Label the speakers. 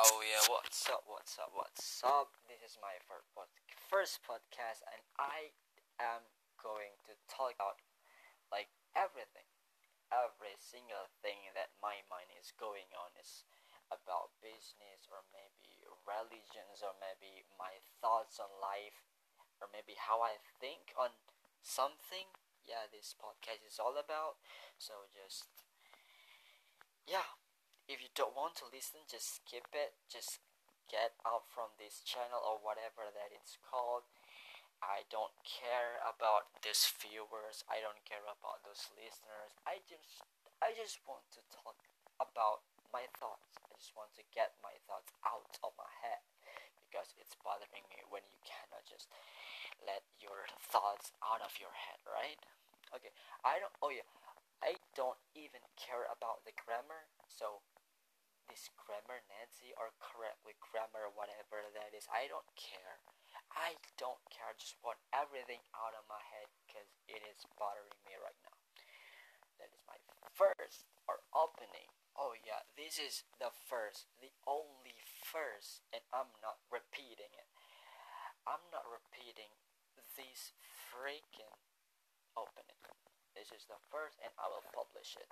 Speaker 1: Oh yeah, what's up? What's up? What's up? This is my first pod- first podcast, and I am going to talk about like everything, every single thing that my mind is going on is about business or maybe religions or maybe my thoughts on life or maybe how I think on something. Yeah, this podcast is all about. So just yeah if you don't want to listen, just skip it. Just get out from this channel or whatever that it's called. I don't care about those viewers. I don't care about those listeners. I just I just want to talk about my thoughts. I just want to get my thoughts out of my head because it's bothering me when you cannot just let your thoughts out of your head, right? Okay. I don't oh yeah. I don't even care about the grammar. So this grammar Nancy or correctly grammar whatever that is. I don't care. I don't care. I just want everything out of my head because it is bothering me right now. That is my first or opening. Oh yeah, this is the first, the only first, and I'm not repeating it. I'm not repeating this freaking the first, and I will publish it.